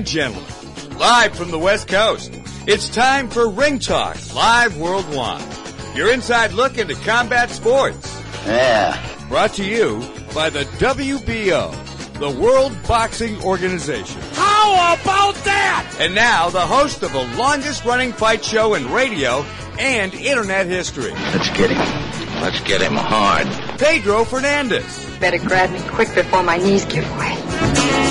And gentlemen, live from the West Coast, it's time for Ring Talk Live Worldwide. Your inside look into combat sports. Yeah. Brought to you by the WBO, the World Boxing Organization. How about that? And now the host of the longest running fight show in radio and internet history, Let's get him. Let's get him hard. Pedro Fernandez. Better grab me quick before my knees give way.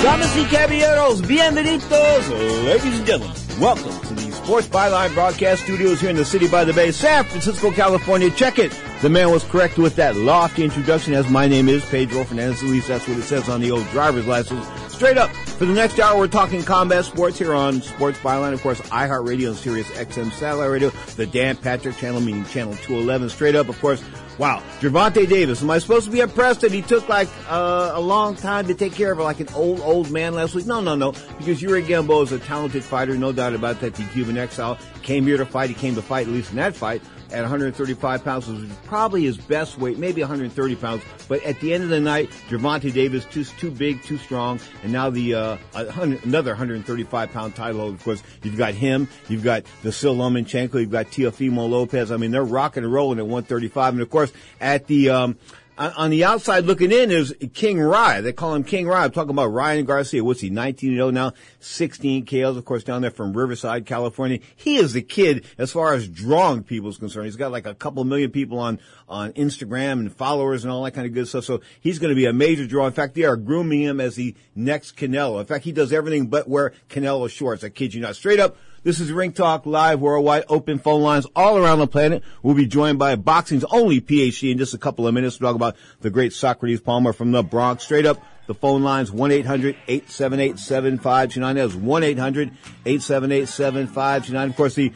Damas y caballeros, bienvenidos, ladies and gentlemen. Welcome to the Sports Byline Broadcast Studios here in the City by the Bay, San Francisco, California. Check it. The man was correct with that lofty introduction as my name is Pedro Fernandez. At least that's what it says on the old driver's license. Straight up, for the next hour, we're talking combat sports here on Sports Byline. Of course, iHeartRadio and Sirius XM Satellite Radio, the Dan Patrick Channel, meaning Channel 211. Straight up, of course, Wow, Gervonta Davis. Am I supposed to be impressed that he took like uh, a long time to take care of like an old old man last week? No, no, no. Because Yuri Gamboa is a talented fighter, no doubt about that. The Cuban exile came here to fight. He came to fight, at least in that fight, at 135 pounds, was probably his best weight, maybe 130 pounds. But at the end of the night, Gervonta Davis too too big, too strong, and now the uh, another 135 pound title. Of course, you've got him, you've got Vasil Lomachenko, you've got Teofimo Lopez. I mean, they're rocking and rolling at 135, and of course, at the um, on the outside looking in is King Rye. They call him King Rye. I'm talking about Ryan Garcia. What's he, 19 0 now? 16 KOs, of course, down there from Riverside, California. He is the kid as far as drawing people is concerned. He's got like a couple million people on, on Instagram and followers and all that kind of good stuff. So he's going to be a major draw. In fact, they are grooming him as the next Canelo. In fact, he does everything but wear Canelo shorts. I kid you not. Straight up, this is Ring Talk Live Worldwide, open phone lines all around the planet. We'll be joined by boxing's only PhD in just a couple of minutes to talk about the great Socrates Palmer from the Bronx. Straight up, the phone lines 1-800-878-7529. That's 1-800-878-7529. Of course, the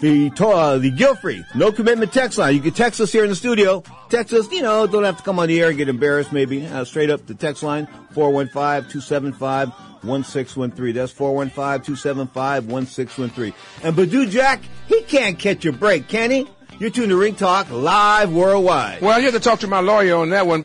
the uh, the guilt free, no commitment text line. You can text us here in the studio. Text us, you know, don't have to come on the air and get embarrassed maybe. Uh, straight up the text line 415-275-1613. That's 415-275-1613. And Badou Jack, he can't catch a break, can he? You're tuned to Ring Talk live worldwide. Well, you have to talk to my lawyer on that one.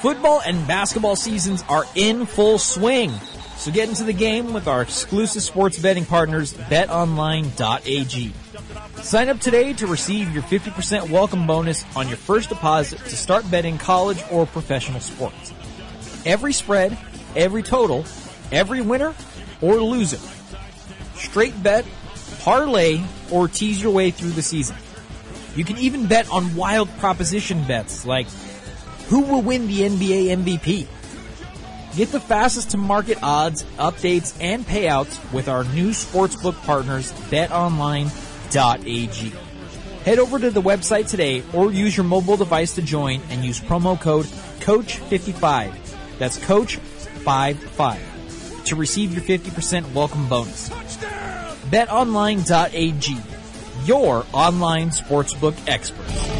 Football and basketball seasons are in full swing. So get into the game with our exclusive sports betting partners, betonline.ag. Sign up today to receive your 50% welcome bonus on your first deposit to start betting college or professional sports. Every spread, every total, every winner or loser. Straight bet, parlay, or tease your way through the season. You can even bet on wild proposition bets like who will win the NBA MVP? Get the fastest to market odds, updates, and payouts with our new sportsbook partners, betonline.ag. Head over to the website today or use your mobile device to join and use promo code COACH55. That's COACH55 to receive your 50% welcome bonus. BetOnline.ag, your online sportsbook experts.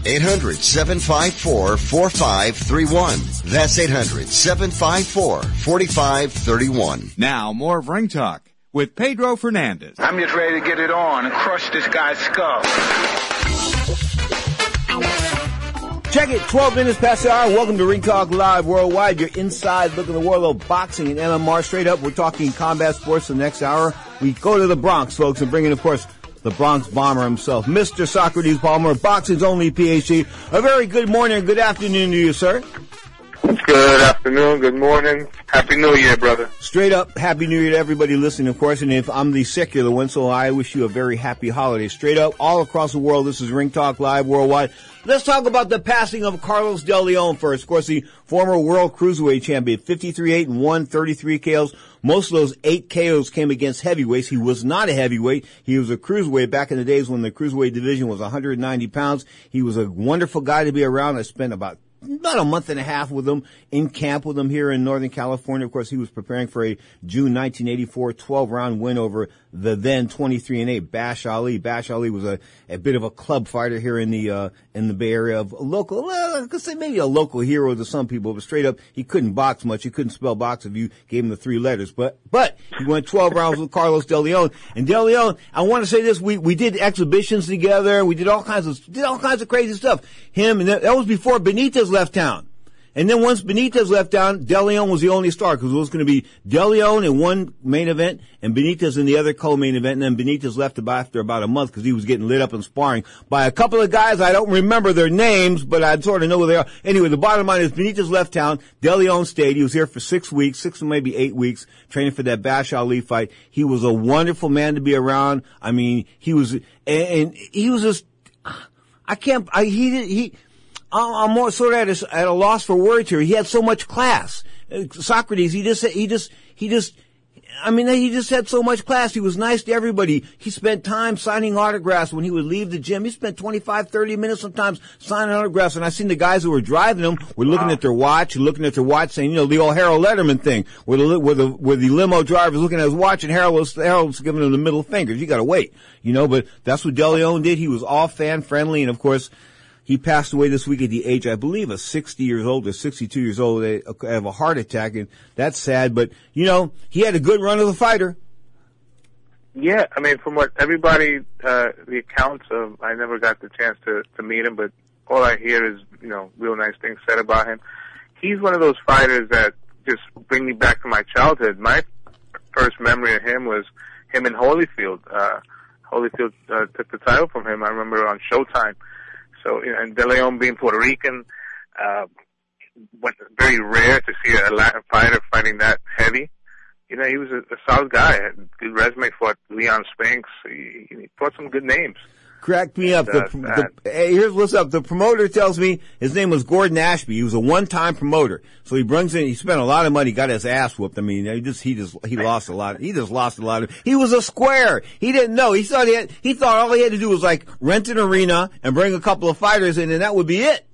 800-754-4531. That's 800-754-4531. Now, more of Ring Talk with Pedro Fernandez. I'm just ready to get it on and crush this guy's skull. Check it, 12 minutes past the hour. Welcome to Ring Talk Live Worldwide. You're inside look at the world of boxing and MMA. Straight up, we're talking combat sports the next hour. We go to the Bronx, folks, and bring in, of course, the Bronx Bomber himself, Mr. Socrates Palmer, boxing's only PhD. A very good morning and good afternoon to you, sir. Good afternoon, good morning. Happy New Year, brother. Straight up, Happy New Year to everybody listening, of course. And if I'm the secular one, so I wish you a very happy holiday. Straight up, all across the world, this is Ring Talk Live Worldwide. Let's talk about the passing of Carlos Del Leon first. Of course, the former world cruiserweight champion, 53-8 and 1, 33 KOs. Most of those eight KOs came against heavyweights. He was not a heavyweight. He was a cruiserweight back in the days when the cruiserweight division was 190 pounds. He was a wonderful guy to be around. I spent about about a month and a half with him in camp with him here in Northern California. Of course, he was preparing for a June 1984 12 round win over the then 23 and 8 Bash Ali. Bash Ali was a, a bit of a club fighter here in the, uh, in the Bay Area of local, well, I could say maybe a local hero to some people, but straight up, he couldn't box much. He couldn't spell box if you gave him the three letters, but, but he went 12 rounds with Carlos Del Leon. And Del Leon, I want to say this, we, we did exhibitions together. We did all kinds of, did all kinds of crazy stuff. Him, and that, that was before Benitez left town. And then once Benitez left town, De Leon was the only star because it was going to be De Leon in one main event and Benitez in the other co-main event. And then Benitez left after about a month because he was getting lit up and sparring by a couple of guys. I don't remember their names, but I sort of know who they are. Anyway, the bottom line is Benitez left town. De Leon stayed. He was here for six weeks, six or maybe eight weeks, training for that Bash Ali fight. He was a wonderful man to be around. I mean, he was, and, and he was just, I can't, I, he, he, I'm more sort of at a, at a loss for words here. He had so much class. Uh, Socrates, he just, he just, he just, I mean, he just had so much class. He was nice to everybody. He spent time signing autographs when he would leave the gym. He spent 25, 30 minutes sometimes signing autographs. And I seen the guys who were driving him were looking wow. at their watch, looking at their watch saying, you know, the old Harold Letterman thing where the, where the, where the limo driver was looking at his watch and Harold was, Harold's giving him the middle fingers. You gotta wait, you know, but that's what DeLeon did. He was all fan friendly. And of course, he passed away this week at the age, I believe, of 60 years old or 62 years old of a heart attack, and that's sad. But you know, he had a good run as a fighter. Yeah, I mean, from what everybody, uh, the accounts of, I never got the chance to to meet him, but all I hear is, you know, real nice things said about him. He's one of those fighters that just bring me back to my childhood. My first memory of him was him in Holyfield. Uh, Holyfield uh, took the title from him. I remember on Showtime so, and De Leon being Puerto Rican, uh, very rare to see a Latin fighter fighting that heavy. you know, he was a, a solid guy. Had good resume. Fought Leon Spinks. He, he fought some good names. Crack me up. The, the, hey, here's what's up. The promoter tells me his name was Gordon Ashby. He was a one-time promoter. So he brings in, he spent a lot of money, got his ass whooped. I mean, he just, he just, he lost a lot. He just lost a lot of, he was a square. He didn't know. He thought he had, he thought all he had to do was like rent an arena and bring a couple of fighters in and that would be it.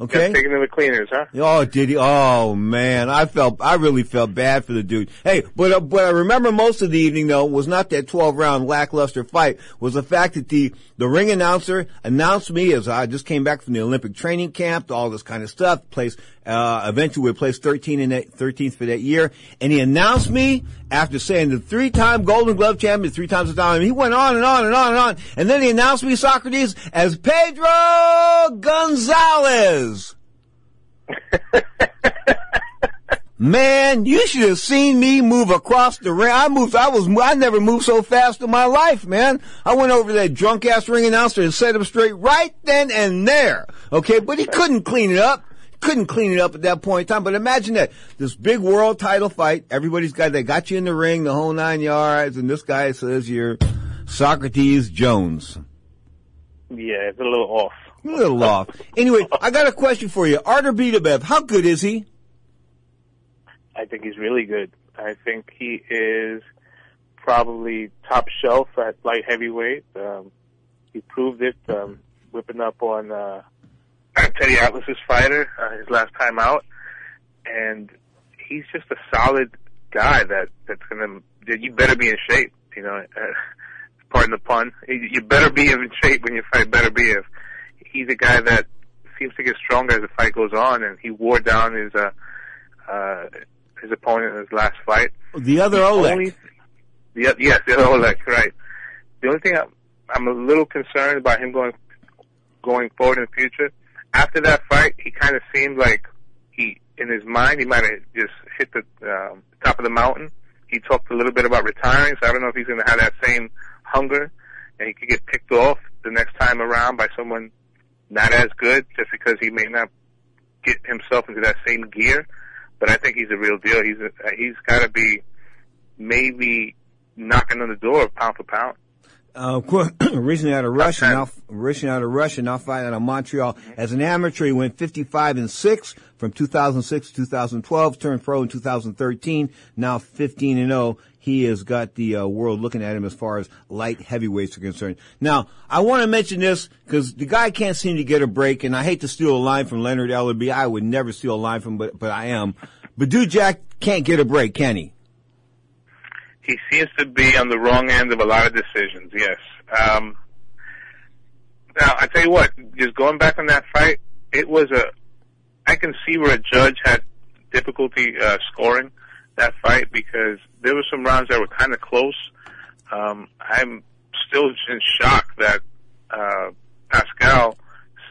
Okay. Just taking to the cleaners, huh? Oh, did he? Oh man, I felt, I really felt bad for the dude. Hey, but uh, but I remember most of the evening though was not that twelve round lackluster fight. Was the fact that the the ring announcer announced me as I just came back from the Olympic training camp, all this kind of stuff. Place uh, eventually we placed 13 in that, 13th for that year, and he announced me after saying the three-time Golden Glove champion, three times a time. He went on and on and on and on, and then he announced me, Socrates, as Pedro Gonzalez. Man, you should have seen me move across the ring. I moved, I was, I never moved so fast in my life, man. I went over to that drunk ass ring announcer and set him straight right then and there. Okay, but he couldn't clean it up. Couldn't clean it up at that point in time. But imagine that. This big world title fight, everybody's got, they got you in the ring, the whole nine yards, and this guy says you're Socrates Jones. Yeah, it's a little off. A little off. Anyway, I got a question for you. Artur Beterbiev, how good is he? I think he's really good. I think he is probably top shelf at light heavyweight. Um, he proved it, um, whipping up on uh, Teddy Atlas's fighter uh, his last time out, and he's just a solid guy that that's gonna. You better be in shape. You know, uh, pardon the pun. You better be in shape when you fight Beterbiev. He's a guy that seems to get stronger as the fight goes on, and he wore down his uh, uh, his opponent in his last fight. The other The Oleg. only- the, yes, the other Oleg, right. The only thing I'm, I'm a little concerned about him going going forward in the future. After that fight, he kind of seemed like he, in his mind, he might have just hit the um, top of the mountain. He talked a little bit about retiring, so I don't know if he's going to have that same hunger, and he could get picked off the next time around by someone not as good, just because he may not get himself into that same gear. But I think he's a real deal. He's a, he's got to be maybe knocking on the door pound for pound. Uh, of course, originally out of Russia, now originally out of Russia, now fighting out of Montreal. As an amateur, he went 55 and six from 2006 to 2012. Turned pro in 2013. Now 15 and 0. He has got the uh, world looking at him as far as light heavyweights are concerned. Now, I want to mention this because the guy can't seem to get a break, and I hate to steal a line from Leonard Ellerbe. I would never steal a line from, but but I am. But Dude Jack can't get a break, can he? He seems to be on the wrong end of a lot of decisions. Yes. Um, now I tell you what, just going back on that fight, it was a. I can see where a judge had difficulty uh, scoring that fight because there were some rounds that were kind of close. Um, I'm still in shock that uh, Pascal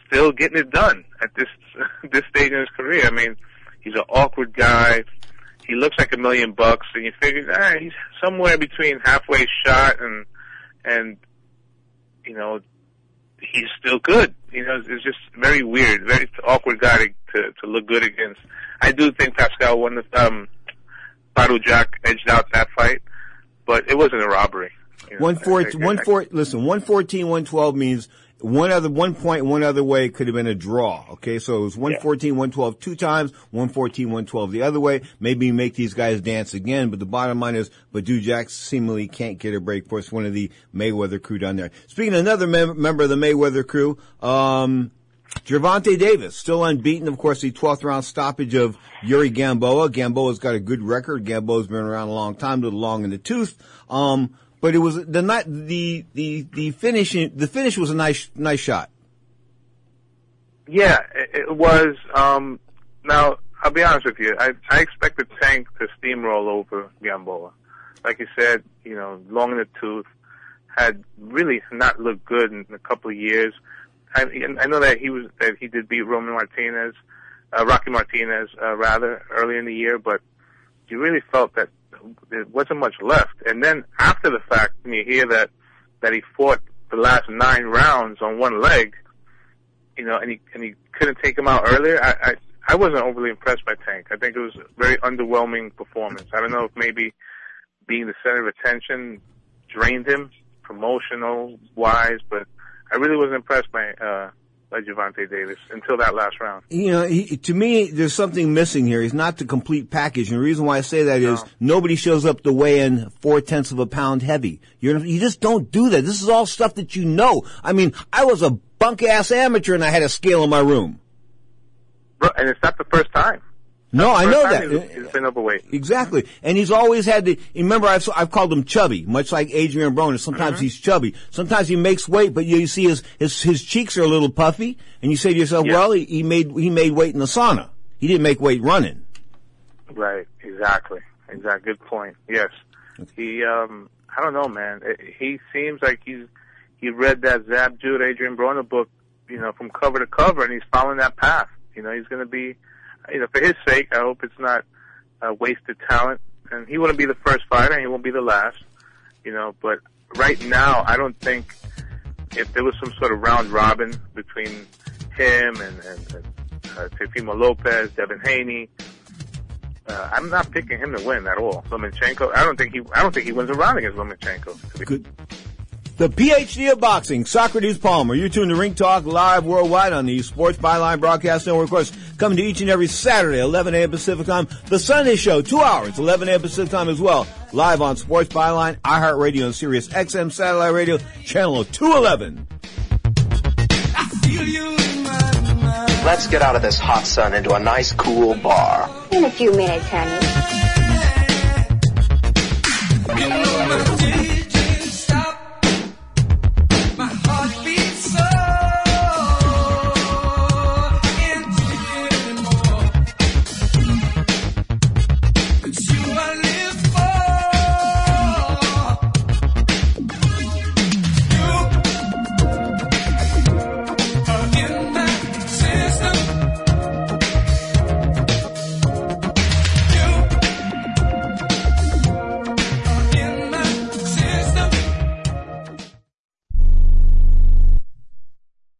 still getting it done at this this stage in his career. I mean, he's an awkward guy he looks like a million bucks, and you figure, ah, he's somewhere between halfway shot and and you know he's still good. You know, it's just very weird, very awkward guy to to, to look good against. I do think Pascal won the um, Badou Jack edged out that fight, but it wasn't a robbery. You know, One four, I- I- one four. Listen, one fourteen, one twelve means one other one point, one other way could have been a draw. Okay, so it was one fourteen, one twelve two times, one fourteen, one twelve the other way. Maybe make these guys dance again. But the bottom line is, Badou Jack seemingly can't get a break for us. One of the Mayweather crew down there. Speaking of another mem- member of the Mayweather crew, um, Gervonta Davis, still unbeaten. Of course, the 12th round stoppage of Yuri Gamboa. Gamboa's got a good record. Gamboa's been around a long time, a little long in the tooth. Um, but it was the the, the, the finish, the finish was a nice, nice shot. Yeah, it, was. Um, now, I'll be honest with you. I, I expected Tank to steamroll over Gamboa. Like you said, you know, long in the tooth, had really not looked good in a couple of years. I, I know that he was that he did beat Roman Martinez, uh, Rocky Martinez, uh, rather early in the year, but you really felt that there wasn't much left. And then after the fact, when you hear that that he fought the last nine rounds on one leg, you know, and he and he couldn't take him out earlier. I, I I wasn't overly impressed by Tank. I think it was a very underwhelming performance. I don't know if maybe being the center of attention drained him promotional wise, but I really wasn't impressed by uh by Gervonta Davis until that last round. You know, he, to me, there's something missing here. He's not the complete package. And the reason why I say that is No. nobody shows up to weigh in four tenths of a pound heavy. You're, you just don't do that. This is all stuff that you know. I mean, I was a bunk ass amateur and I had a scale in my room. And it's not the first time. No, I know that. He's, been overweight. Exactly. And he's always had the, remember I've, I've called him chubby, much like Adrian Broner. Sometimes Mm-hmm. he's chubby. Sometimes he makes weight, but you, you see his, his, his cheeks are a little puffy, and you say to yourself, Yeah. well, he, he made, he made weight in the sauna. He didn't make weight running. Right. Exactly. Exactly. Good point. Yes. He. Um. I don't know, man. It, he seems like he's he read that Zab Judah Adrian Broner book, you know, from cover to cover, and he's following that path. You know, he's going to be, you know, for his sake. I hope it's not uh, wasted talent, and he wouldn't be the first fighter, and he won't be the last. You know, but right now, I don't think if there was some sort of round robin between him and, and, and uh, Teofimo Lopez, Devin Haney. Uh, I'm not picking him to win at all. Lomachenko, I don't think he, I don't think he wins a round against Lomachenko. Good. The PhD of boxing, Socrates Palmer. You're tuned to Ring Talk live worldwide on the Sports Byline Broadcast Network. Of course, coming to each and every Saturday, 11 a.m. Pacific Time. The Sunday Show, two hours, 11 a.m. Pacific Time as well. Live on Sports Byline, iHeartRadio, and Sirius XM Satellite Radio, channel 211. Let's get out of this hot sun into a nice cool bar. In a few minutes, honey.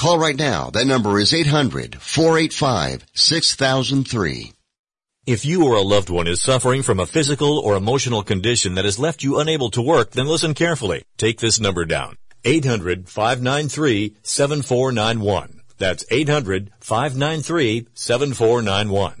Call right now. That number is 800-485-6003. If you or a loved one is suffering from a physical or emotional condition that has left you unable to work, then listen carefully. Take this number down. 800-593-7491. That's 800-593-7491.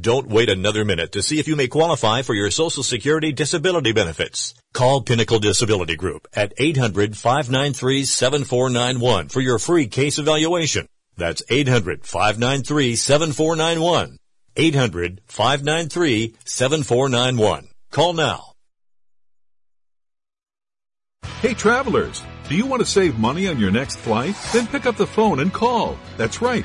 Don't wait another minute to see if you may qualify for your Social Security disability benefits. Call Pinnacle Disability Group at 800-593-7491 for your free case evaluation. That's 800-593-7491. 800-593-7491. Call now. Hey travelers, do you want to save money on your next flight? Then pick up the phone and call. That's right,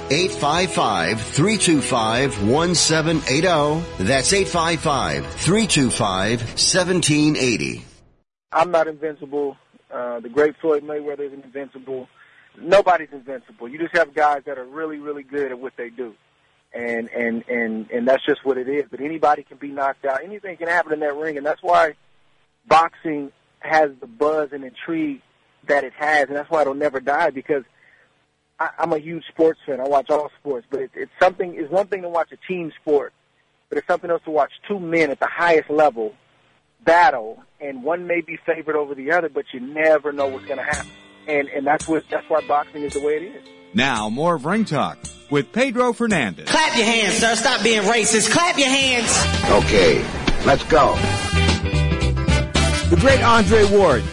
855-325-1780. That's 855-325-1780. I'm not invincible. Uh, the great Floyd Mayweather isn't invincible. Nobody's invincible. You just have guys that are really, really good at what they do. And, and, and, and that's just what it is. But anybody can be knocked out. Anything can happen in that ring. And that's why boxing has the buzz and intrigue that it has. And that's why it'll never die because I, I'm a huge sports fan. I watch all sports, but it, it's something. It's one thing to watch a team sport, but it's something else to watch two men at the highest level battle, and one may be favored over the other, but you never know what's going to happen. And and that's what that's why boxing is the way it is. Now more of Ring Talk with Pedro Fernandez. Clap your hands, sir. Stop being racist. Clap your hands. Okay, let's go. The great Andre Ward,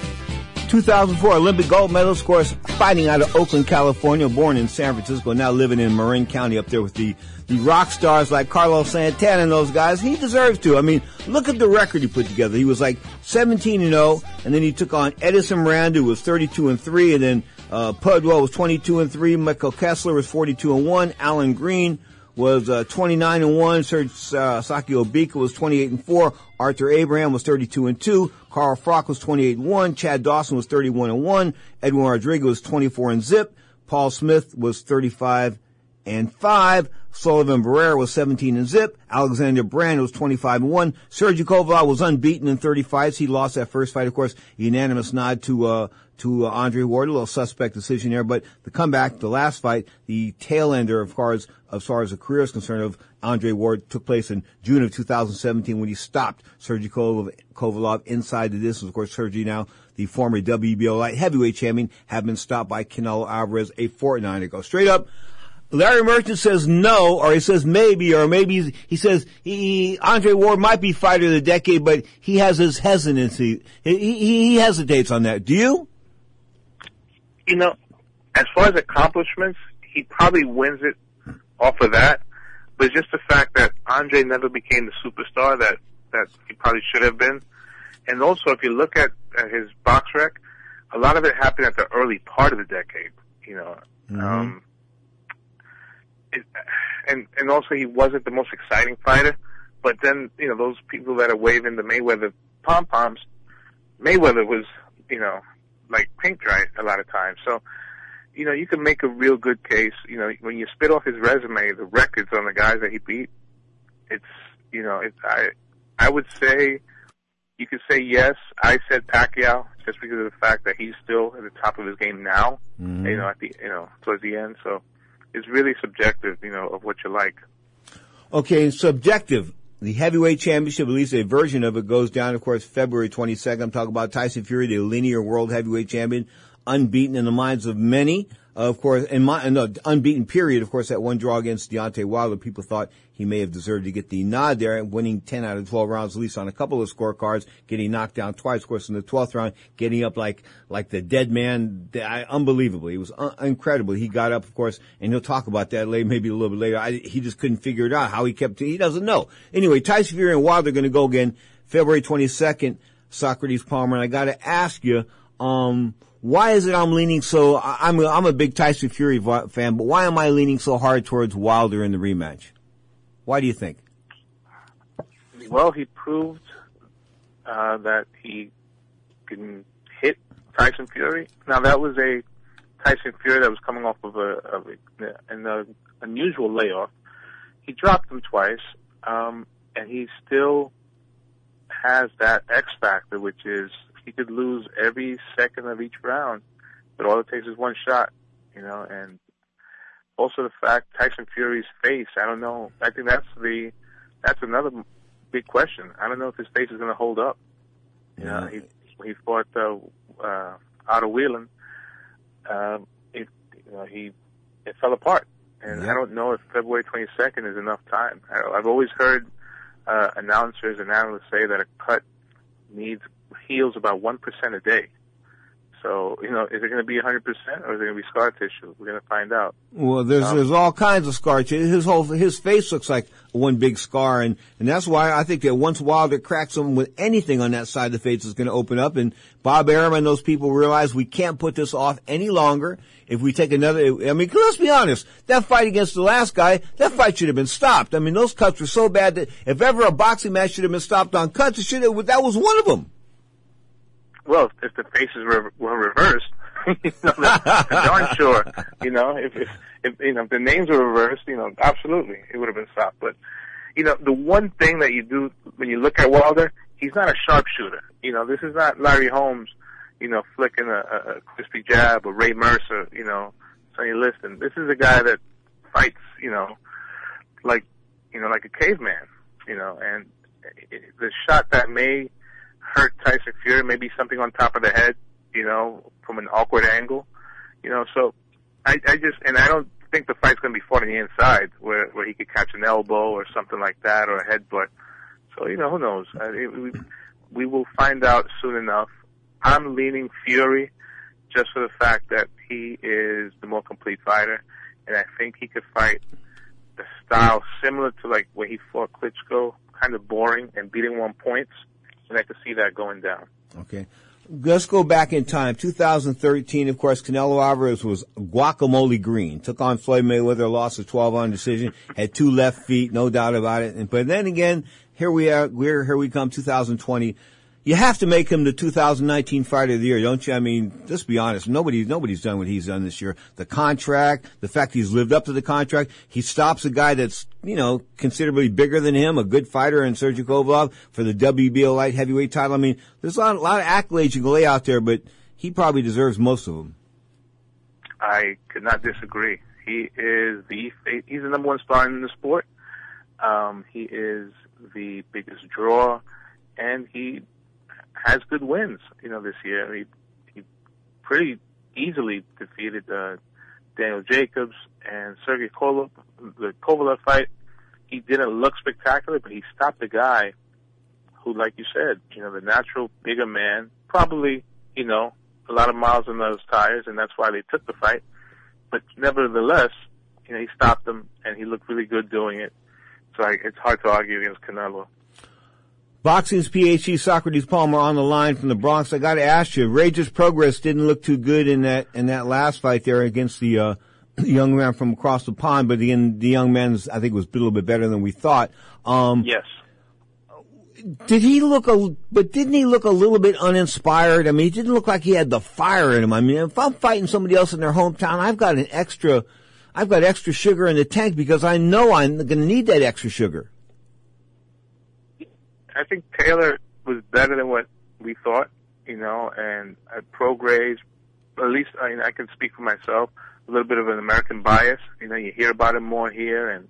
2004 Olympic gold medalist, of course, fighting out of Oakland, California, born in San Francisco, now living in Marin County up there with the, the rock stars like Carlos Santana and those guys. He deserves to. I mean, look at the record he put together. He was like 17 and 0, and then he took on Edison Miranda, who was 32 and 3, and then uh, Pudwell was 22 and 3, Michael Kessler was 42 and 1, Alan Green was uh, 29 and 1. Serge uh, Sakio Bika was 28 and 4. Arthur Abraham was 32 and 2. Carl Froch was 28 and 1. Chad Dawson was 31 and 1. Edwin Rodriguez was 24 and zip. Paul Smith was 35 and 5. Sullivan Barrera was 17 and zip. Alexander Brand was 25 and 1. Sergey Kovalev was unbeaten in 30 fights. He lost that first fight, of course, unanimous nod to, uh, to uh, Andre Ward, a little suspect decision there, but the comeback, the last fight, the tail ender, of course, as far as the career is concerned, of Andre Ward took place in June of 2017 when he stopped Sergey Kovalev inside the distance. Of course, Sergey now, the former WBO light heavyweight champion, had been stopped by Canelo Alvarez a fortnight ago. Straight up, Larry Merchant says no, or he says maybe, or maybe he says he, Andre Ward might be fighter of the decade, but he has his hesitancy. He, he, he hesitates on that. Do you? you know, as far as accomplishments, he probably wins it off of that. But just the fact that Andre never became the superstar that that he probably should have been, and also if you look at, at his BoxRec, a lot of it happened at the early part of the decade. You know, Mm-hmm. um, and and also he wasn't the most exciting fighter. But then you know those people that are waving the Mayweather pom poms, Mayweather was you know like paint dry a lot of times. So, you know, you can make a real good case. You know, when you spit off his resume, the records on the guys that he beat, it's, you know, it's, I, I would say, you could say yes. I said Pacquiao just because of the fact that he's still at the top of his game now. Mhm. You know, at the, you know, towards the end. So, it's really subjective, you know, of what you like. Okay, subjective. The heavyweight championship, at least a version of it, goes down, of course, February 22nd. I'm talking about Tyson Fury, the linear world heavyweight champion, unbeaten in the minds of many. Of course, in my, no, unbeaten period, of course, that one draw against Deontay Wilder, people thought he may have deserved to get the nod there, winning 10 out of 12 rounds, at least on a couple of scorecards, getting knocked down twice, of course, in the 12th round, getting up like, like the dead man, I- unbelievable. He was un- incredible. He got up, of course, and he'll talk about that later, maybe a little bit later. I, he just couldn't figure it out, how he kept, he doesn't know. Anyway, Tyson Fury and Wilder are going to go again February 22nd, Socrates Palmer, and I got to ask you, um, why is it I'm leaning so? I'm I'm a big Tyson Fury fan, but why am I leaning so hard towards Wilder in the rematch? Why do you think? Well, he proved uh, that he can hit Tyson Fury. Now that was a Tyson Fury that was coming off of a, of a an uh, unusual layoff. He dropped him twice, um, and he still has that X factor, which is he could lose every second of each round, but all it takes is one shot, you know. And also the fact Tyson Fury's face, I don't know. I think that's the that's another big question. I don't know if his face is going to hold up. You know, he he fought uh, uh, Otto Wallin. Um, it you know he it fell apart, and I don't know if February 22nd is enough time. I, I've always heard uh, announcers and analysts say that a cut needs heals about one percent a day. So, you know, is it going to be 100% or is it going to be scar tissue? We're going to find out. Well, there's um, there's all kinds of scar tissue. His whole his face looks like one big scar, and and that's why I think that once Wilder cracks him with anything on that side of the face, is going to open up. And Bob Arum and those people realize we can't put this off any longer. If we take another, I mean, let's be honest. That fight against the last guy, that fight should have been stopped. I mean, those cuts were so bad that if ever a boxing match should have been stopped on cuts, it should have. That was one of them well, if the faces were, were reversed, you know, darn sure, you know, if, if, if, you know, if the names were reversed, you know, absolutely, it would have been stopped. But, you know, the one thing that you do when you look at Wilder, he's not a sharpshooter. You know, this is not Larry Holmes, you know, flicking a, a crispy jab or Ray Mercer, you know, Sonny Liston. This is a guy that fights, you know, like, you know, like a caveman, you know, and the shot that may hurt Tyson Fury, maybe something on top of the head, you know, from an awkward angle, you know. So I, I just, and I don't think the fight's going to be fought on the inside where where he could catch an elbow or something like that or a headbutt. So you know, who knows? I, we we will find out soon enough. I'm leaning Fury just for the fact that he is the more complete fighter, and I think he could fight the style similar to like when he fought Klitschko, kind of boring and beating one points and I could see that going down. Okay. Let's go back in time. 2013, of course, Canelo Alvarez was guacamole green. Took on Floyd Mayweather, lost a 12 on decision, had two left feet, no doubt about it. And, but then again, here we are, we're, here we come 2020 you have to make him the 2019 fighter of the year, don't you? I mean, let's be honest. Nobody, nobody's done what he's done this year. The contract, the fact he's lived up to the contract. He stops a guy that's, you know, considerably bigger than him, a good fighter in Sergey Kovalev for the WBO light heavyweight title. I mean, there's a lot, a lot of accolades you can lay out there, but he probably deserves most of them. I could not disagree. He is the, he's the number one star in the sport. Um, he is the biggest draw and he has good wins. You know, this year he he pretty easily defeated uh, Daniel Jacobs and Sergey Kovalev. The Kovalev fight, he didn't look spectacular, but he stopped a guy who, like you said, you know, the natural bigger man, probably, you know, a lot of miles on those tires, and that's why they took the fight. But nevertheless, you know, he stopped him, and he looked really good doing it. So I, it's hard to argue against Canelo. Boxing's PhD Socrates Palmer on the line from the Bronx. I got to ask you, Regis Prograis didn't look too good in that in that last fight there against the uh, young man from across the pond. But again, the young man's I think, was a little bit better than we thought. Um, yes. Did he look a? But didn't he look a little bit uninspired? I mean, he didn't look like he had the fire in him. I mean, if I'm fighting somebody else in their hometown, I've got an extra, I've got extra sugar in the tank because I know I'm going to need that extra sugar. I think Taylor was better than what we thought, you know, and at Prograis, at least I, mean, I can speak for myself, a little bit of an American bias. You know, you hear about him more here, and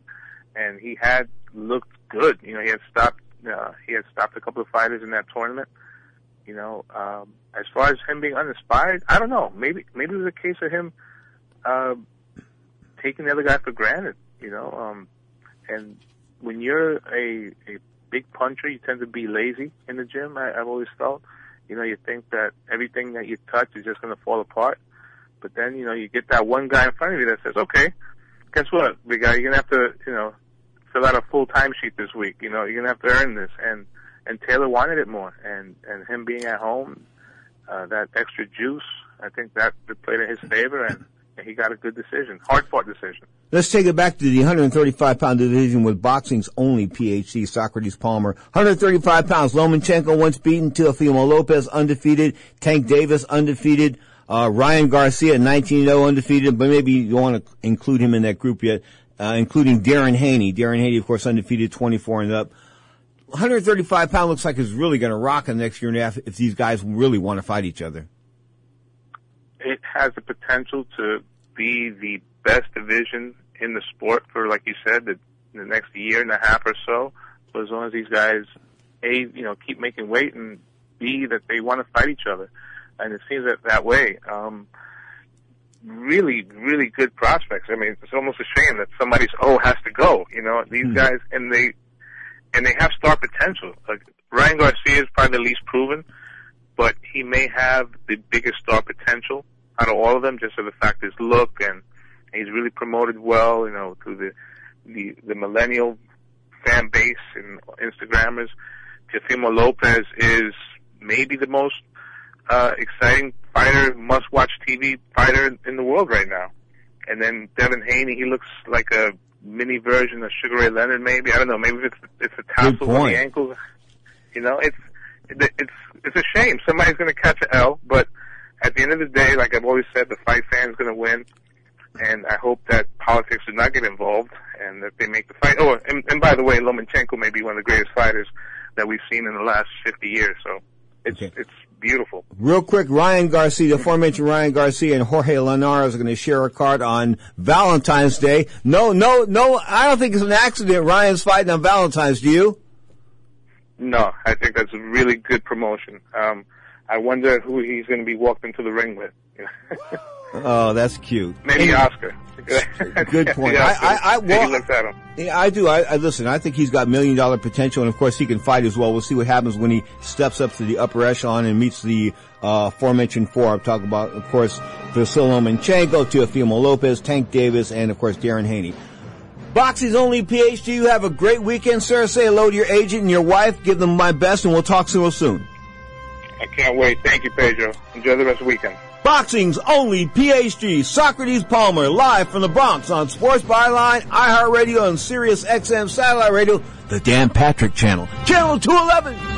and he had looked good. You know, he had stopped uh, he had stopped a couple of fighters in that tournament. You know, um, as far as him being uninspired, I don't know. Maybe maybe it was a case of him uh, taking the other guy for granted. You know, um, and when you're a, a big puncher, you tend to be lazy in the gym. I, I've always felt, you know, you think that everything that you touch is just going to fall apart. But then, you know, you get that one guy in front of you that says, okay, guess what, big guy, you're going to have to, you know, fill out a full timesheet this week. You know, you're going to have to earn this. And, and Taylor wanted it more. And, and him being at home, uh, that extra juice, I think that played in his favor. And he got a good decision, hard fought decision. Let's take it back to the 135 pound division with boxing's only PhD, Socrates Palmer. 135 pounds, Lomachenko once beaten, Teofimo Lopez undefeated, Tank Davis undefeated, uh, Ryan Garcia 19-0 undefeated, but maybe you want to include him in that group yet, uh, including Darren Haney. Darren Haney, of course, undefeated 24 and up. 135 pound looks like it's really going to rock in the next year and a half if these guys really want to fight each other. Has the potential to be the best division in the sport for, like you said, the, the next year and a half or so. As long as these guys, a, you know, keep making weight, and b, that they want to fight each other, and it seems that that way. Um, really, really good prospects. I mean, it's almost a shame that somebody's oh has to go. You know, these mm-hmm. guys, and they, and they have star potential. Like Ryan Garcia is probably the least proven, but he may have the biggest star potential out of all of them, just for the fact his look and he's really promoted well, you know, through the the, the millennial fan base and Instagrammers. Teofimo Lopez is maybe the most uh, exciting fighter, must-watch TV fighter in the world right now. And then Devin Haney, he looks like a mini version of Sugar Ray Leonard, maybe. I don't know. Maybe it's it's a tassel on the ankles. You know, it's it's it's a shame. Somebody's going to catch an L, but at the end of the day, like I've always said, the fight fan's going to win. And I hope that politics do not get involved and that they make the fight. Oh, and, and by the way, Lomachenko may be one of the greatest fighters that we've seen in the last 50 years. So it's Okay. it's beautiful. Real quick, Ryan Garcia, the aforementioned Ryan Garcia and Jorge Linares are going to share a card on Valentine's Day. No, no, no, I don't think it's an accident Ryan's fighting on Valentine's, do you? No, I think that's a really good promotion. Um, I wonder who he's going to be walked into the ring with. Oh, that's cute. Maybe And- Oscar. Good point. Yeah, I, I, I, well, looks at him. Yeah, I do. I, I listen. I think he's got million dollar potential, and of course he can fight as well. We'll see what happens when he steps up to the upper echelon and meets the uh, aforementioned four. I'm talking about, of course, Vasily Lomachenko, Teofimo Lopez, Tank Davis, and of course Devin Haney. Boxing's only PhD. You have a great weekend, sir. Say hello to your agent and your wife. Give them my best, and we'll talk real soon. I can't wait. Thank you, Pedro. Enjoy the rest of the weekend. Boxing's only PhD, Socrates Palmer, live from the Bronx on Sports Byline, iHeartRadio, and Sirius XM Satellite Radio, the Dan Patrick Channel, Channel 211.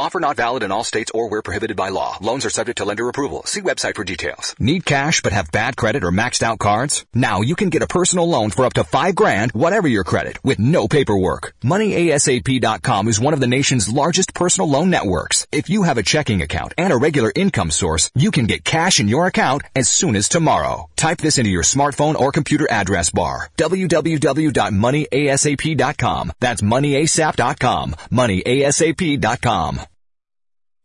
Offer not valid in all states or where prohibited by law. Loans are subject to lender approval. See website for details. Need cash but have bad credit or maxed out cards? Now you can get a personal loan for up to five grand, whatever your credit, with no paperwork. MoneyASAP.com is one of the nation's largest personal loan networks. If you have a checking account and a regular income source, you can get cash in your account as soon as tomorrow. Type this into your smartphone or computer address bar. www.moneyasap.com. That's moneyasap.com. Moneyasap.com.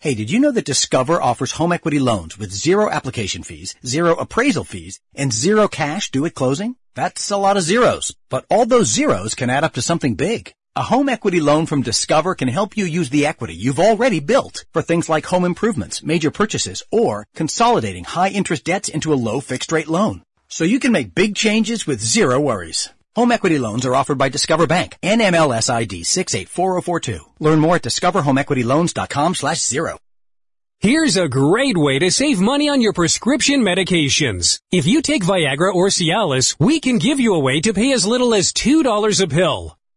Hey, did you know that Discover offers home equity loans with zero application fees, zero appraisal fees, and zero cash due at closing? That's a lot of zeros, but all those zeros can add up to something big. A home equity loan from Discover can help you use the equity you've already built for things like home improvements, major purchases, or consolidating high interest debts into a low fixed rate loan. So you can make big changes with zero worries. Home equity loans are offered by Discover Bank, NMLS ID 684042. Learn more at discoverhomeequityloans.com slash zero. Here's a great way to save money on your prescription medications. If you take Viagra or Cialis, we can give you a way to pay as little as $2 a pill.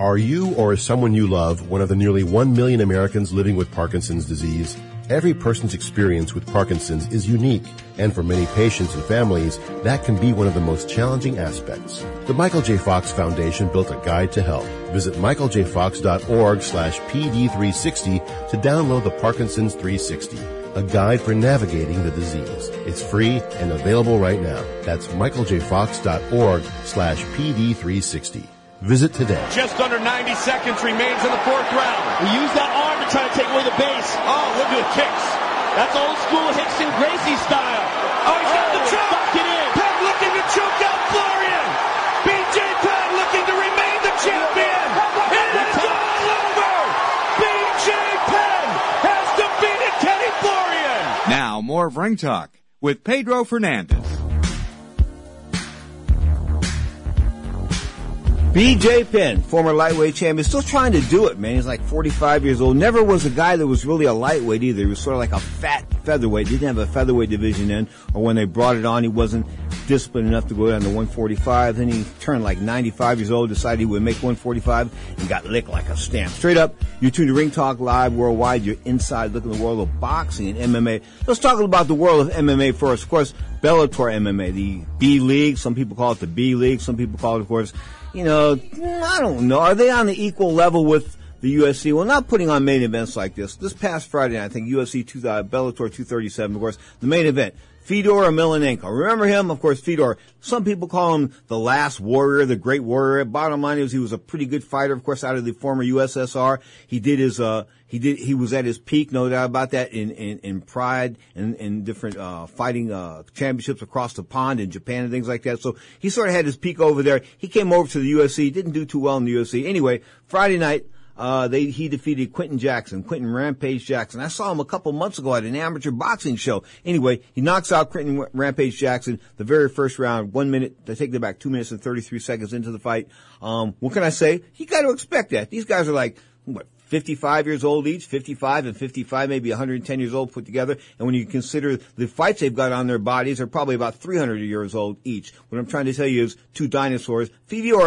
Are you or is someone you love one of the nearly 1 million Americans living with Parkinson's disease? Every person's experience with Parkinson's is unique, and for many patients and families, that can be one of the most challenging aspects. The Michael J. Fox Foundation built a guide to help. Visit michaeljfox.org slash PD360 to download the Parkinson's 360, a guide for navigating the disease. It's free and available right now. That's michaeljfox.org slash PD360. Visit today. Just under 90 seconds remains in the fourth round. We use that arm to try to take away the base. Oh, look at the kicks. That's old school Rickson Gracie style. Oh, he's got the oh, choke. Lock it in. Penn looking to choke out Florian. BJ Penn looking to remain the champion. It is all over. BJ Penn has defeated Kenny Florian. Now, more of Ring Talk with Pedro Fernandez. BJ Penn, former lightweight champion, still trying to do it, man. He's like 45 years old. Never was a guy that was really a lightweight either. He was sort of like a fat featherweight. Didn't have a featherweight division then, or when they brought it on, he wasn't disciplined enough to go down to 145. Then he turned like 95 years old, decided he would make 145, and got licked like a stamp. Straight up, you tune to Ring Talk Live worldwide. You're inside looking at the world of boxing and MMA. Let's talk about the world of MMA first. Of course, Bellator MMA, the B League. Some people call it the B League. Some people call it, of course, you know, I don't know. Are they on the equal level with the UFC? Well, not putting on main events like this. This past Friday, I think UFC 2, uh, Bellator 237, of course, the main event. Fedor Emelianenko. Remember him? Of course, Fedor. Some people call him the last warrior, the great warrior. Bottom line is he was a pretty good fighter, of course, out of the former USSR. He did his, uh, he did, he was at his peak, no doubt about that, in, in, in pride and in different, uh, fighting, uh, championships across the pond in Japan and things like that. So he sort of had his peak over there. He came over to the UFC, didn't do too well in the UFC. Anyway, Friday night, uh, they, he defeated Quinton Jackson, Quinton Rampage Jackson. I saw him a couple months ago at an amateur boxing show. Anyway, he knocks out Quinton Rampage Jackson the very first round, one minute, they take it back two minutes and 33 seconds into the fight. Um, what can I say? You gotta expect that. These guys are like, what, 55 years old each, 55 and 55, maybe 110 years old put together. And when you consider the fights they've got on their bodies, they're probably about 300 years old each. What I'm trying to tell you is two dinosaurs, Fedor,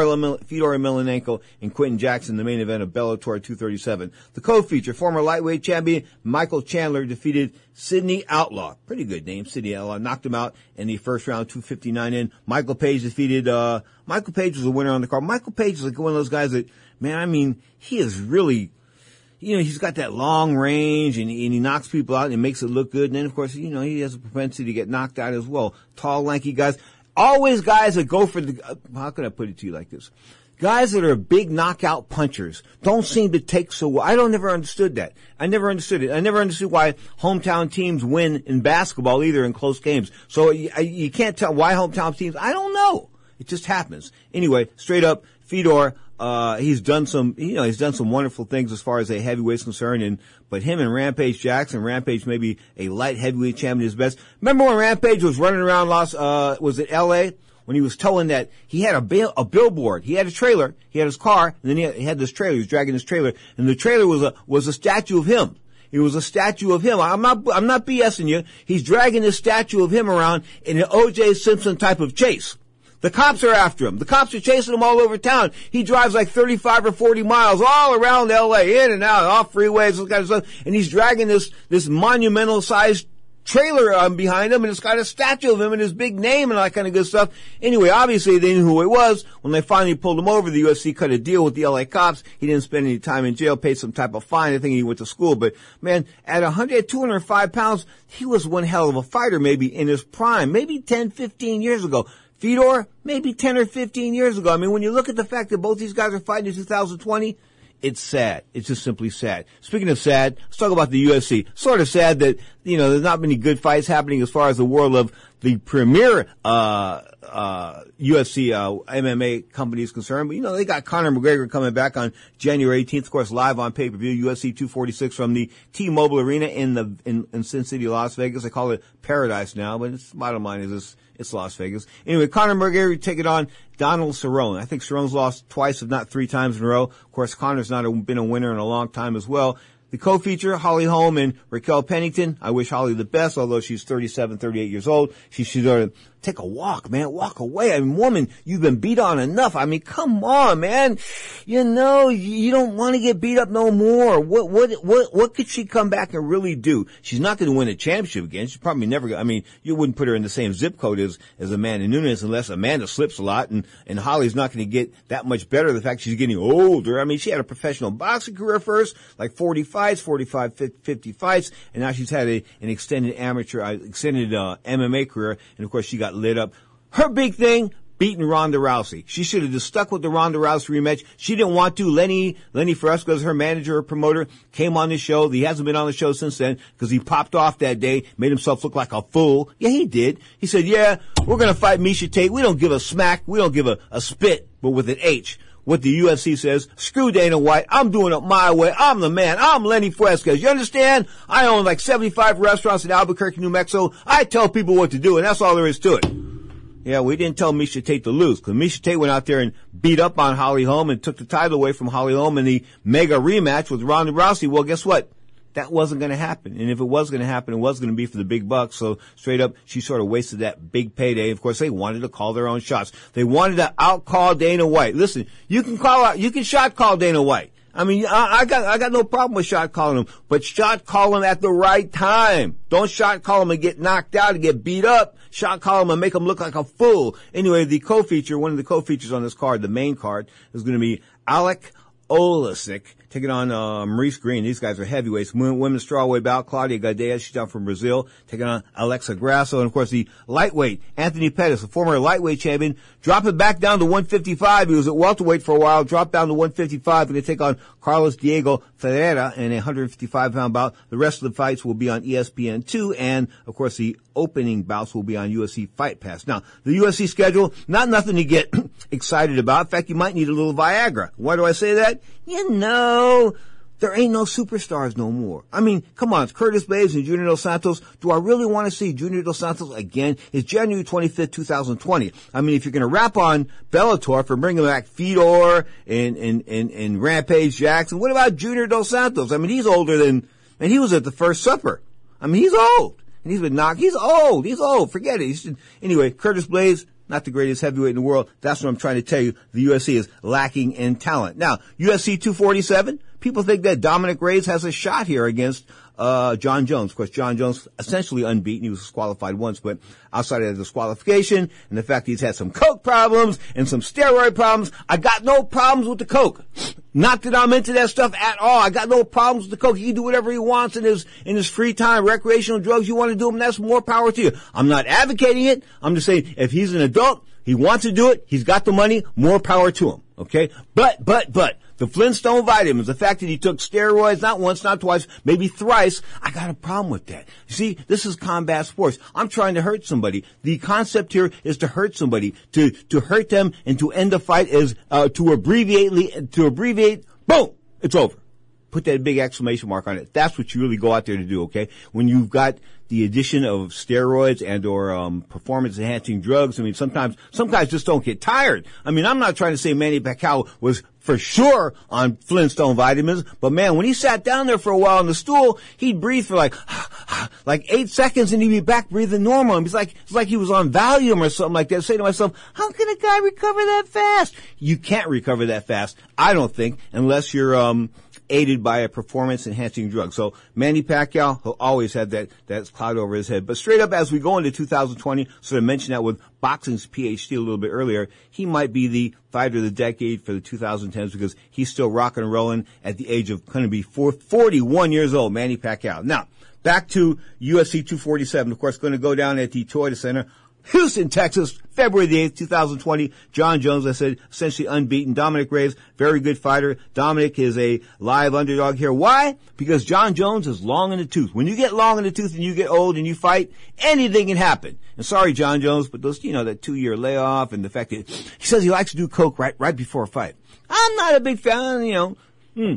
Fedor Emelianenko and Quinton Jackson, the main event of Bellator 237. The co-feature, former lightweight champion Michael Chandler defeated Sidney Outlaw. Pretty good name, Sidney Outlaw. Knocked him out in the first round, 259 in. Michael Page defeated, uh, Michael Page was a winner on the card. Michael Page is like one of those guys that, man, I mean, he is really, you know, he's got that long range and, and, he knocks people out and makes it look good. And then, of course, you know, he has a propensity to get knocked out as well. Tall, lanky guys. Always guys that go for the, uh, how can I put it to you like this? Guys that are big knockout punchers don't seem to take so well. I don't never understood that. I never understood it. I never understood why hometown teams win in basketball either in close games. So you, you can't tell why hometown teams, I don't know. It just happens. Anyway, straight up, Fedor, uh, he's done some, you know, he's done some wonderful things as far as a heavyweight's concerned. And but him and Rampage Jackson, Rampage maybe a light heavyweight champion is best. Remember when Rampage was running around Los, uh, was it L.A. when he was towing that he had a bill, a billboard, he had a trailer, he had his car, and then he had, he had this trailer, he was dragging his trailer, and the trailer was a was a statue of him. It was a statue of him. I'm not, I'm not BSing you. He's dragging this statue of him around in an O.J. Simpson type of chase. The cops are after him. The cops are chasing him all over town. He drives like 35 or 40 miles all around LA, in and out, off freeways, this kind of stuff. And he's dragging this, this monumental sized trailer um, behind him and it's got a statue of him and his big name and all that kind of good stuff. Anyway, obviously they knew who it was. When they finally pulled him over, the UFC cut a deal with the LA cops. He didn't spend any time in jail, paid some type of fine. I think he went to school. But man, at 100, 205 pounds, he was one hell of a fighter maybe in his prime, maybe 10, 15 years ago. Fedor, maybe 10 or 15 years ago. I mean, when you look at the fact that both these guys are fighting in 2020, it's sad. It's just simply sad. Speaking of sad, let's talk about the UFC. Sort of sad that, you know, there's not many good fights happening as far as the world of the premier, uh, uh, UFC, uh, MMA company is concerned. But, you know, they got Conor McGregor coming back on January 18th, of course, live on pay-per-view, UFC 246 from the T-Mobile Arena in the, in, in Sin City, Las Vegas. They call it Paradise now, but it's, bottom line is this, it's Las Vegas. Anyway, Conor McGregor taking on Donald Cerrone. I think Cerrone's lost twice, if not three times in a row. Of course, Conor's not a, been a winner in a long time as well. The co-feature, Holly Holm and Raquel Pennington. I wish Holly the best, although she's 37, 38 years old. She should have take a walk, man. Walk away. I mean, woman, you've been beat on enough. I mean, come on, man. You know, you don't want to get beat up no more. What, what, what, what could she come back and really do? She's not going to win a championship again. She's probably never going I mean, you wouldn't put her in the same zip code as, as Amanda Nunes unless Amanda slips a lot and, and Holly's not going to get that much better. The fact she's getting older. I mean, she had a professional boxing career first, like 40 fights, 45, 50 fights, and now she's had a, an extended amateur, uh, extended, uh, MMA career. And of course, she got lit up. Her big thing, beating Ronda Rousey. She should have just stuck with the Ronda Rousey rematch. She didn't want to. Lenny, Lenny Fresco, her manager or promoter, came on the show. He hasn't been on the show since then because he popped off that day, made himself look like a fool. Yeah, he did. He said, yeah, we're going to fight Miesha Tate. We don't give a smack. We don't give a, a spit, but with an H what the UFC says. Screw Dana White. I'm doing it my way. I'm the man. I'm Lenny Fresquez. You understand? I own like 75 restaurants in Albuquerque, New Mexico. I tell people what to do, and that's all there is to it. Yeah, we didn't tell Miesha Tate to lose because Miesha Tate went out there and beat up on Holly Holm and took the title away from Holly Holm in the mega rematch with Ronda Rousey. Well, guess what? That wasn't going to happen. And if it was going to happen, it was going to be for the big bucks. So straight up, she sort of wasted that big payday. Of course, they wanted to call their own shots. They wanted to outcall Dana White. Listen, you can call out, you can shot call Dana White. I mean, I, I, got I got no problem with shot calling him, but shot call him at the right time. Don't shot call him and get knocked out and get beat up. Shot call him and make him look like a fool. Anyway, the co-feature, one of the co-features on this card, the main card, is going to be Alec Olesic taking on uh, Maurice Greene. These guys are heavyweights. Women's strawweight bout, Claudia Gadelha, she's down from Brazil, taking on Alexa Grasso. And of course, the lightweight, Anthony Pettis, the former lightweight champion, dropping back down to 155. He was at welterweight for a while, dropped down to 155. Going to take on Carlos Diego Ferreira in a 155 pound bout. The rest of the fights will be on ESPN2, and of course, the opening bouts will be on UFC Fight Pass. Now, the UFC schedule, not nothing to get excited about. In fact, you might need a little Viagra. Why do I say that? You know, there ain't no superstars no more. I mean, come on, it's Curtis Blaydes and Junior Dos Santos. Do I really want to see Junior Dos Santos again? It's January 25th, 2020. I mean, if you're going to rap on Bellator for bringing back Fedor and, and, and, and Rampage Jackson, what about Junior Dos Santos? I mean, he's older than, and he was at the first supper. I mean, he's old. And he's been knocked. He's old. He's old. Forget it. Anyway, Curtis Blaydes, not the greatest heavyweight in the world. That's what I'm trying to tell you. The UFC is lacking in talent. Now, UFC 247, people think that Dominick Reyes has a shot here against uh, Jon Jones. Of course, Jon Jones essentially unbeaten. He was disqualified once, but outside of the disqualification and the fact he's had some coke problems and some steroid problems, I got no problems with the coke. Not that I'm into that stuff at all. I got no problems with the coke. He can do whatever he wants in his in his free time, recreational drugs. You want to do them, that's more power to you. I'm not advocating it. I'm just saying if he's an adult, he wants to do it. He's got the money. More power to him. Okay, but but but the Flintstone vitamins, the fact that he took steroids not once, not twice, maybe thrice, I got a problem with that. You see, this is combat sports. I'm trying to hurt somebody. The concept here is to hurt somebody, to, to hurt them and to end the fight is, uh, to abbreviate, to abbreviate, boom, it's over. Put that big exclamation mark on it. That's what you really go out there to do, okay? When you've got the addition of steroids and or um, performance enhancing drugs. I mean, sometimes some guys just don't get tired. I mean, I'm not trying to say Manny Pacquiao was for sure on Flintstone vitamins, but man, when he sat down there for a while on the stool, he'd breathe for like like eight seconds and he'd be back breathing normal. And it's like it's like he was on Valium or something like that. I say to myself, how can a guy recover that fast? You can't recover that fast, I don't think, unless you're um aided by a performance enhancing drug. So Manny Pacquiao who always had that, that cloud over his head. But straight up as we go into 2020, sort of mentioned that with boxing's PhD a little bit earlier, he might be the fighter of the decade for the 2010s because he's still rocking and rolling at the age of going to be 41 years old, Manny Pacquiao. Now, back to UFC 247, of course, going to go down at the Toyota Center Houston, Texas, February the 8th, 2020. Jon Jones, I said, essentially unbeaten. Dominick Reyes, very good fighter. Dominick is a live underdog here. Why? Because Jon Jones is long in the tooth. When you get long in the tooth and you get old and you fight, anything can happen. And sorry, Jon Jones, but those, you know, that two year layoff and the fact that he says he likes to do coke right, right before a fight. I'm not a big fan, you know. Hmm.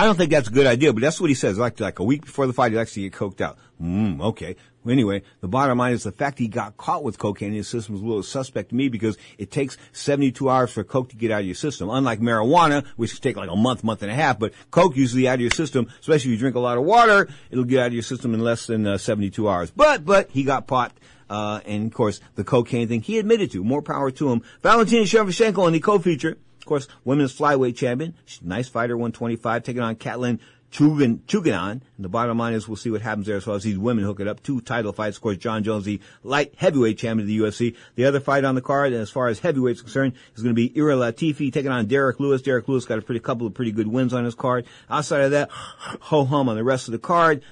I don't think that's a good idea, but that's what he says. Like, like a week before the fight, he likes to get coked out. Mm, okay. Anyway, the bottom line is the fact he got caught with cocaine in his system was a little suspect to me because it takes 72 hours for coke to get out of your system. Unlike marijuana, which can take like a month, month and a half, but coke usually out of your system, especially if you drink a lot of water, it'll get out of your system in less than uh, 72 hours. But, but he got caught uh, and of course the cocaine thing he admitted to. More power to him. Valentina Shevchenko in the co-feature. Of course, women's flyweight champion. Nice fighter, 125, taking on Katlyn Chugan, Chuganon. And the bottom line is we'll see what happens there as far as these women hook it up. Two title fights. Of course, Jon Jones, the light heavyweight champion of the UFC. The other fight on the card, as far as heavyweight's concerned, is going to be Ira Latifi taking on Derrick Lewis. Derrick Lewis got a pretty couple of pretty good wins on his card. Outside of that, ho hum on the rest of the card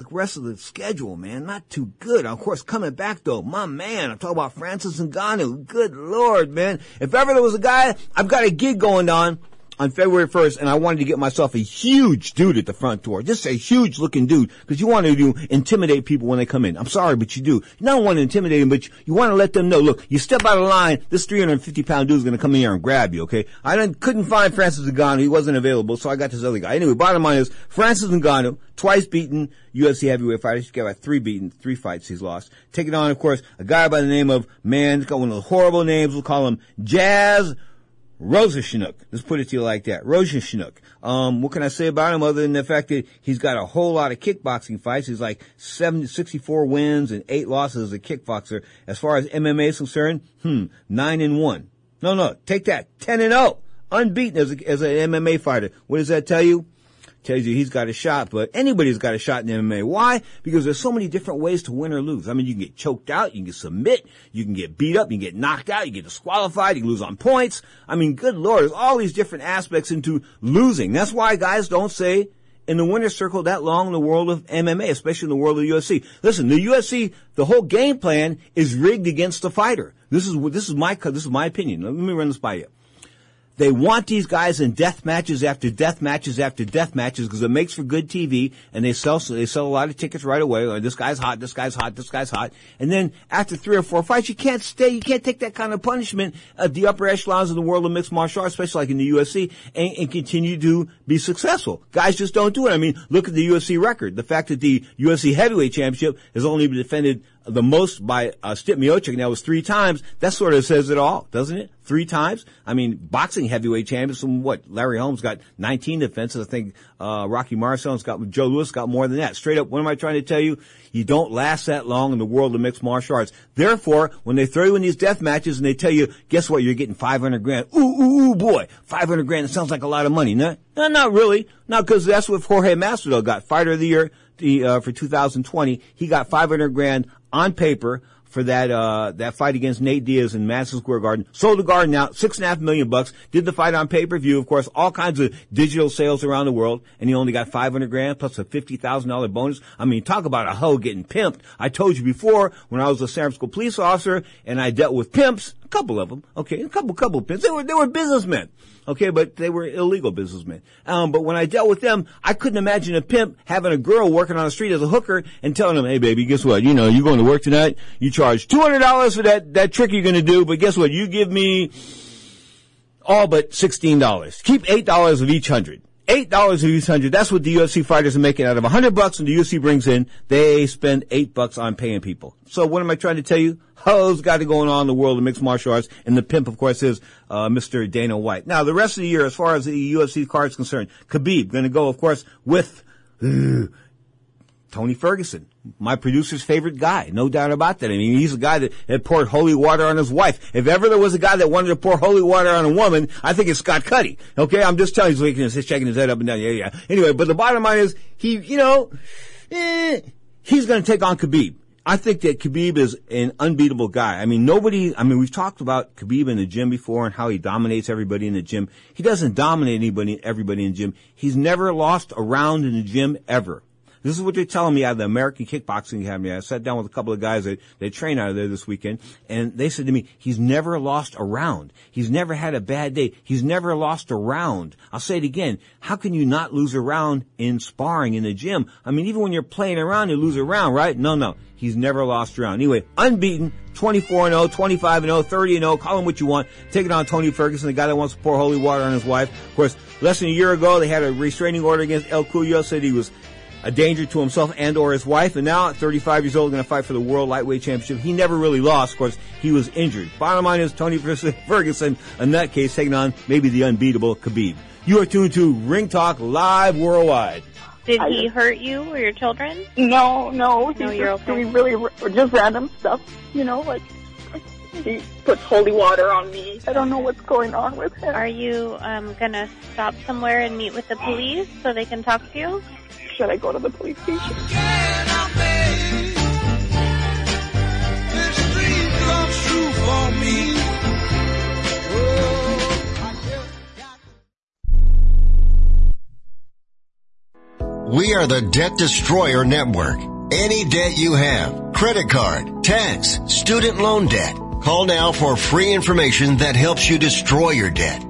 the rest of the schedule, man, not too good. Of course, coming back though, my man, I'm talking about Francis Ngannou. Good lord, man. If ever there was a guy, I've got a gig going on on February 1st, and I wanted to get myself a huge dude at the front door. Just a huge looking dude, because you want to intimidate people when they come in. I'm sorry, but you do. You don't want to intimidate them, but you want to let them know, look, you step out of line, this 350 pound dude is going to come in here and grab you, okay? I couldn't find Francis Ngannou. He wasn't available, so I got this other guy. Anyway, bottom line is, Francis Ngannou, twice beaten UFC heavyweight fighter. He's got about three beaten, three fights he's lost. Taking on, of course, a guy by the name of, man, got one of those horrible names. We'll call him Jazz Rozenstruik. Let's put it to you like that. Rozenstruik. Um, what can I say about him other than the fact that he's got a whole lot of kickboxing fights? He's like 70, 64 wins and 8 losses as a kickboxer. As far as MMA is concerned, hmm, 9 and 1. No, no, take that. 10 and 0. Unbeaten as, a, as an MMA fighter. What does that tell you? Tells you he's got a shot, but anybody's got a shot in MMA. Why? Because there's so many different ways to win or lose. I mean, you can get choked out, you can submit, you can get beat up, you can get knocked out, you get disqualified, you can lose on points. I mean, good lord, there's all these different aspects into losing. That's why guys don't say in the winner's circle that long in the world of MMA, especially in the world of the UFC. Listen, the UFC, the whole game plan is rigged against the fighter. This is, this is my, this is my opinion. Let me run this by you. They want these guys in death matches after death matches after death matches because it makes for good TV and they sell, they sell a lot of tickets right away. Or this guy's hot, this guy's hot, this guy's hot. And then after three or four fights, you can't stay, you can't take that kind of punishment at the upper echelons of the world of mixed martial arts, especially like in the UFC, and, and continue to be successful. Guys just don't do it. I mean, look at the UFC record. The fact that the UFC heavyweight championship has only been defended the most by uh, Stipe Miocic, and that was three times. That sort of says it all, doesn't it? Three times. I mean, boxing heavyweight champions. From what Larry Holmes got 19 defenses. I think uh, Rocky Marciano's got Joe Louis got more than that. Straight up, what am I trying to tell you? You don't last that long in the world of mixed martial arts. Therefore, when they throw you in these death matches and they tell you, guess what? You're getting 500 grand. Ooh, ooh, ooh, boy, 500 grand. It sounds like a lot of money. No, no not really. Not because that's what Jorge Masvidal got. Fighter of the year the, uh, for 2020. He got 500 grand on paper for that uh that fight against Nate Diaz in Madison Square Garden. Sold the garden out, six and a half million bucks. Did the fight on pay per view, of course, all kinds of digital sales around the world, and he only got five hundred grand plus a fifty thousand dollar bonus. I mean, talk about a hoe getting pimped. I told you before when I was a San Francisco police officer and I dealt with pimps, couple of them, okay, a couple couple of pimps. They were they were businessmen. Okay, but they were illegal businessmen. Um, but when I dealt with them, I couldn't imagine a pimp having a girl working on the street as a hooker and telling them, "Hey, baby, guess what? You know, you're going to work tonight. You charge two hundred dollars for that that trick you're going to do, but guess what? You give me all but sixteen dollars. Keep eight dollars of each hundred." Eight dollars of each hundred. That's what the UFC fighters are making out of a hundred bucks, and the UFC brings in. They spend eight bucks on paying people. So what am I trying to tell you? Hoes got it going on in the world of mixed martial arts, and the pimp, of course, is uh, Mr. Dana White. Now, the rest of the year, as far as the UFC card is concerned, Khabib going to go, of course, with uh, Tony Ferguson, my producer's favorite guy, no doubt about that. I mean, he's a guy that had poured holy water on his wife. If ever there was a guy that wanted to pour holy water on a woman, I think it's Scott Cuddy. Okay, I'm just telling you, he's he's shaking his head up and down. Yeah, yeah. Anyway, but the bottom line is, he, you know, eh, he's going to take on Khabib. I think that Khabib is an unbeatable guy. I mean, nobody, I mean, we've talked about Khabib in the gym before and how he dominates everybody in the gym. He doesn't dominate anybody, everybody in the gym. He's never lost a round in the gym ever. This is what they're telling me out of the American Kickboxing Academy. I sat down with a couple of guys that they train out of there this weekend, and they said to me, he's never lost a round. He's never had a bad day. He's never lost a round. I'll say it again. How can you not lose a round in sparring in the gym? I mean, even when you're playing around, you lose a round, right? No, no. He's never lost a round. Anyway, unbeaten, 24 0, 25 0, 30 0, call him what you want. Taking on Tony Ferguson, the guy that wants to pour holy water on his wife. Of course, less than a year ago, they had a restraining order against El Cucuy, said he was a danger to himself and or his wife. And now at 35 years old, going to fight for the World Lightweight Championship. He never really lost. Of course, he was injured. Bottom line is Tony Ferguson, in that case, taking on maybe the unbeatable Khabib. You are tuned to Ring Talk live worldwide. Did he hurt you or your children? No, no. He's No, you're just okay. doing really just random stuff. You know, like he puts holy water on me. I don't know what's going on with him. Are you um, gonna stop somewhere and meet with the police so they can talk to you? Should I go to the police station? We are the Debt Destroyer Network. Any debt you have, credit card, tax, student loan debt, call now for free information that helps you destroy your debt.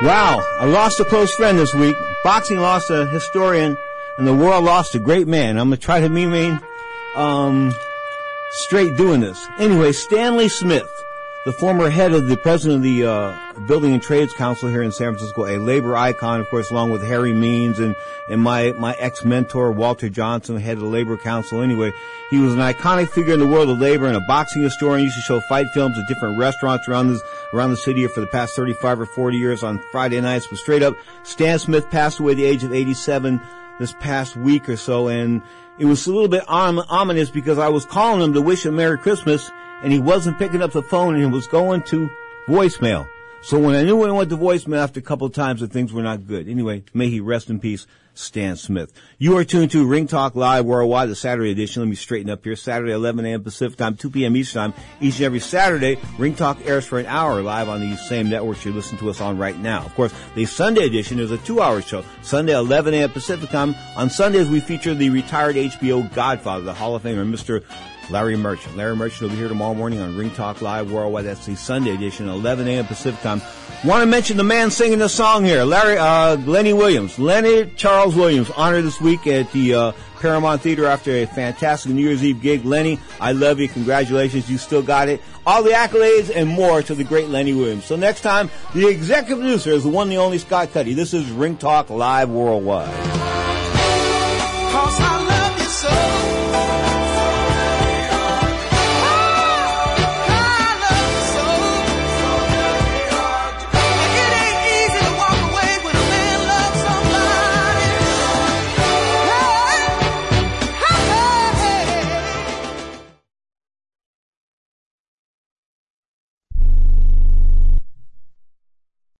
Wow, I lost a close friend this week. Boxing lost a historian, and the world lost a great man. I'm gonna try to remain um, straight doing this. Anyway, Stanley Smith, the former head of the president of the uh, Building and Trades Council here in San Francisco, a labor icon, of course, along with Harry Means and and my my ex mentor Walter Johnson, head of the Labor Council. Anyway, he was an iconic figure in the world of labor and a boxing historian. He used to show fight films at different restaurants around this around the city for the past 35 or 40 years on Friday nights. But straight up, Stan Smith passed away at the age of 87 this past week or so, and it was a little bit om- ominous because I was calling him to wish him Merry Christmas, and he wasn't picking up the phone, and he was going to voicemail. So when I knew it went to voicemail after a couple of times that things were not good. Anyway, may he rest in peace, Stan Smith. You are tuned to Ring Talk Live Worldwide, the Saturday edition. Let me straighten up here. Saturday, 11 a.m. Pacific time, 2 p.m. Eastern time. Each and every Saturday, Ring Talk airs for an hour live on these same networks you listen to us on right now. Of course, the Sunday edition is a two-hour show. Sunday, 11 a.m. Pacific time. On Sundays, we feature the retired HBO Godfather, the Hall of Famer, Mr. Larry Merchant. Larry Merchant will be here tomorrow morning on Ring Talk Live Worldwide. That's the Sunday edition, 11 a.m. Pacific time. Want to mention the man singing the song here, Larry, uh, Lenny Williams. Lenny Charles Williams, honored this week at the, uh, Paramount Theater after a fantastic New Year's Eve gig. Lenny, I love you. Congratulations. You still got it. All the accolades and more to the great Lenny Williams. So next time, the executive producer is the one, the only Scott Cuddy. This is Ring Talk Live Worldwide.